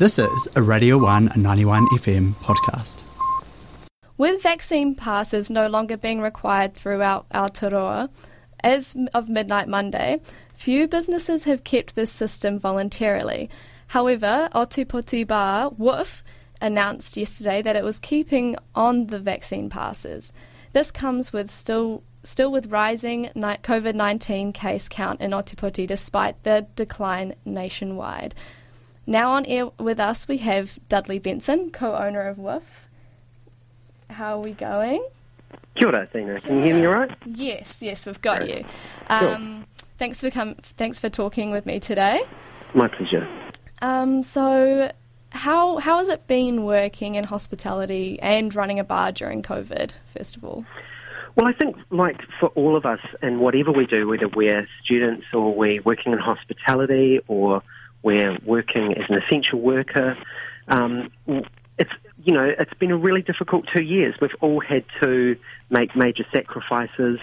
This is a Radio 1 91 FM podcast. With vaccine passes no longer being required throughout Aotearoa, as of midnight Monday, few businesses have kept this system voluntarily. However, Ōtepoti Bar, Woof, announced yesterday that it was keeping on the vaccine passes. This comes with still still with rising COVID 19 case count in Ōtepoti despite the decline nationwide. Now on air with us, we have Dudley Benson, co owner of Woof. How are we going? Kia ora, Dina. Can you hear me all right? Yes, yes, we've got you. Um, Thanks for com- Thanks for talking with me today. My pleasure. Um, so, how how has it been working in hospitality and running a bar during COVID? First of all. Well, I think, like for all of us, and whatever we do, whether we're students or we're working in hospitality or we're working as an essential worker. Um, it's you know it's been a really difficult two years. We've all had to make major sacrifices.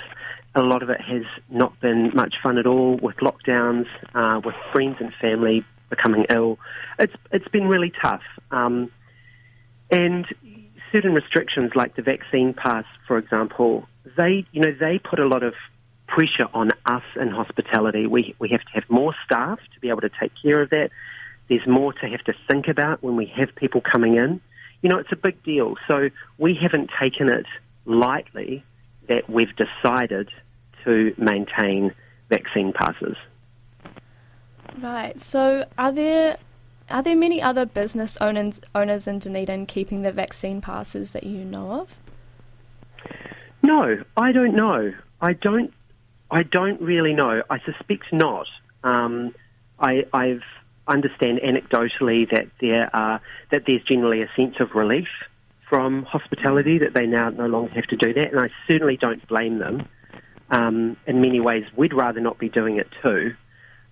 A lot of it has not been much fun at all with lockdowns, uh, with friends and family becoming ill. It's it's been really tough. Um, and certain restrictions like the vaccine pass, for example, they you know they put a lot of pressure on us in hospitality. We, we have to have more staff to be able to take care of that. There's more to have to think about when we have people coming in. You know, it's a big deal. So we haven't taken it lightly that we've decided to maintain vaccine passes. Right. So are there are there many other business owners owners in Dunedin keeping the vaccine passes that you know of? No, I don't know. I don't I don't really know. I suspect not. Um, I I've understand anecdotally that there are that there's generally a sense of relief from hospitality that they now no longer have to do that, and I certainly don't blame them. Um, in many ways, we'd rather not be doing it too,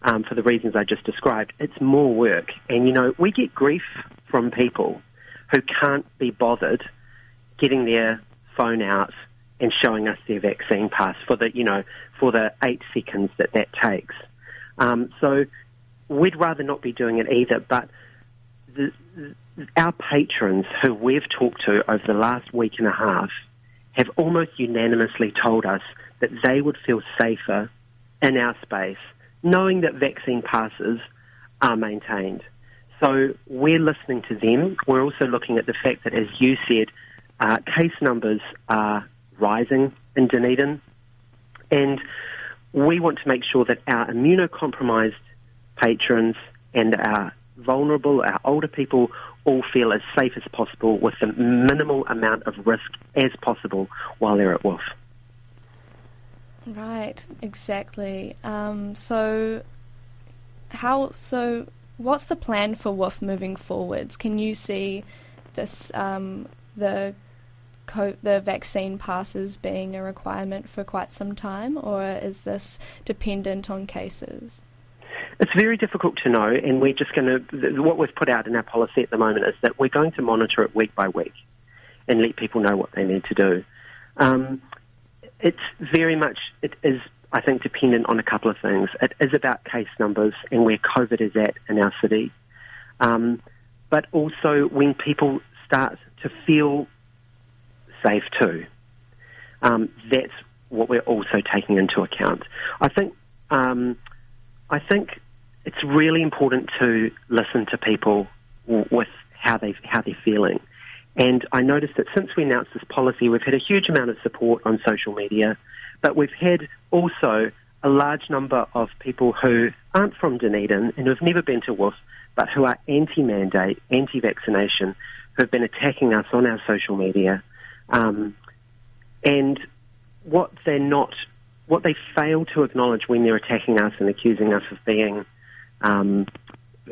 um, for the reasons I just described. It's more work, and you know we get grief from people who can't be bothered getting their phone out and showing us their vaccine pass for the, you know, for the eight seconds that that takes. Um, so we'd rather not be doing it either, but the, our patrons who we've talked to over the last week and a half have almost unanimously told us that they would feel safer in our space knowing that vaccine passes are maintained. So we're listening to them. We're also looking at the fact that, as you said, uh, case numbers are rising in Dunedin. And we want to make sure that our immunocompromised patrons and our vulnerable, our older people, all feel as safe as possible with the minimal amount of risk as possible while they're at Woof. Right, exactly. Um, so, how? So, what's the plan for Woof moving forwards? Can you see this um, the co- the vaccine passes being a requirement for quite some time, or is this dependent on cases? It's very difficult to know, and we're just going to. What we've put out in our policy at the moment is that we're going to monitor it week by week and let people know what they need to do. Um, it's very much, it is, I think, dependent on a couple of things. It is about case numbers and where COVID is at in our city. Um, but also when people start to feel safe too. Um, that's what we're also taking into account. I think um, I think it's really important to listen to people with how they how they're feeling. And I noticed that since we announced this policy, we've had a huge amount of support on social media, but we've had also a large number of people who aren't from Dunedin and who've never been to Woof, but who are anti-mandate, anti-vaccination, who have been attacking us on our social media um, and what they're not, what they fail to acknowledge when they're attacking us and accusing us of being, um,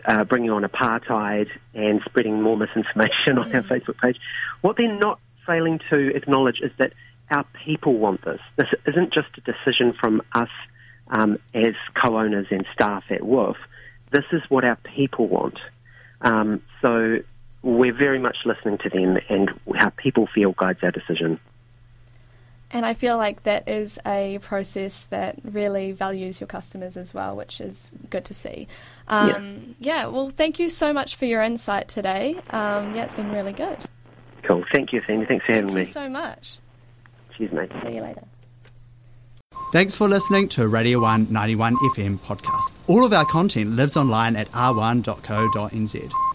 uh, bringing on apartheid and spreading more misinformation on mm. our Facebook page, what they're not failing to acknowledge is that our people want this. This isn't just a decision from us um, as co-owners and staff at Woof. This is what our people want. Um, so we're very much listening to them and how people feel guides our decision. And I feel like that is a process that really values your customers as well, which is good to see. Um, yeah. yeah. well, thank you so much for your insight today. Um, yeah, it's been really good. Cool. Thank you, Sandy. Thanks for having me. Thank you so much. Cheers, mate. See you later. Thanks for listening to Radio 191 FM podcast. All of our content lives online at r1.co.nz.